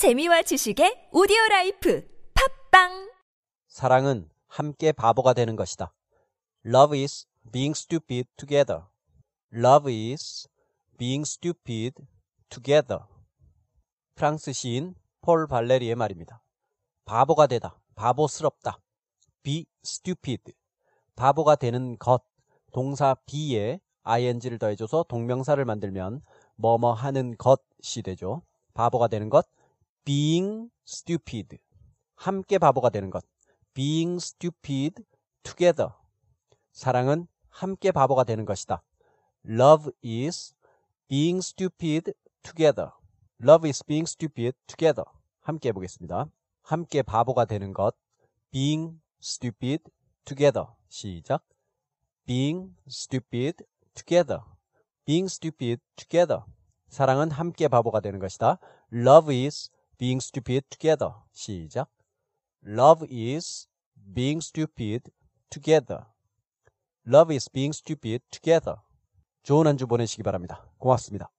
재미와 지식의 오디오 라이프 팟빵 사랑은 함께 바보가 되는 것이다. Love is being stupid together. Love is being stupid together. 프랑스 시인 폴 발레리의 말입니다. 바보가 되다, 바보스럽다. be stupid. 바보가 되는 것. 동사 be에 ing를 더해줘서 동명사를 만들면 뭐뭐 하는 것이 되죠. 바보가 되는 것. Being stupid. 함께 바보가 되는 것. being stupid together. 사랑은 함께 바보가 되는 것이다. Love is being stupid together. Love is being stupid together. 함께 해보겠습니다. 함께 바보가 되는 것. being stupid together. 시작. being stupid together. being stupid together. 사랑은 함께 바보가 되는 것이다. Love is being stupid together. 시작. Love is being stupid together. Love is being stupid together. 좋은 한 주 보내시기 바랍니다. 고맙습니다.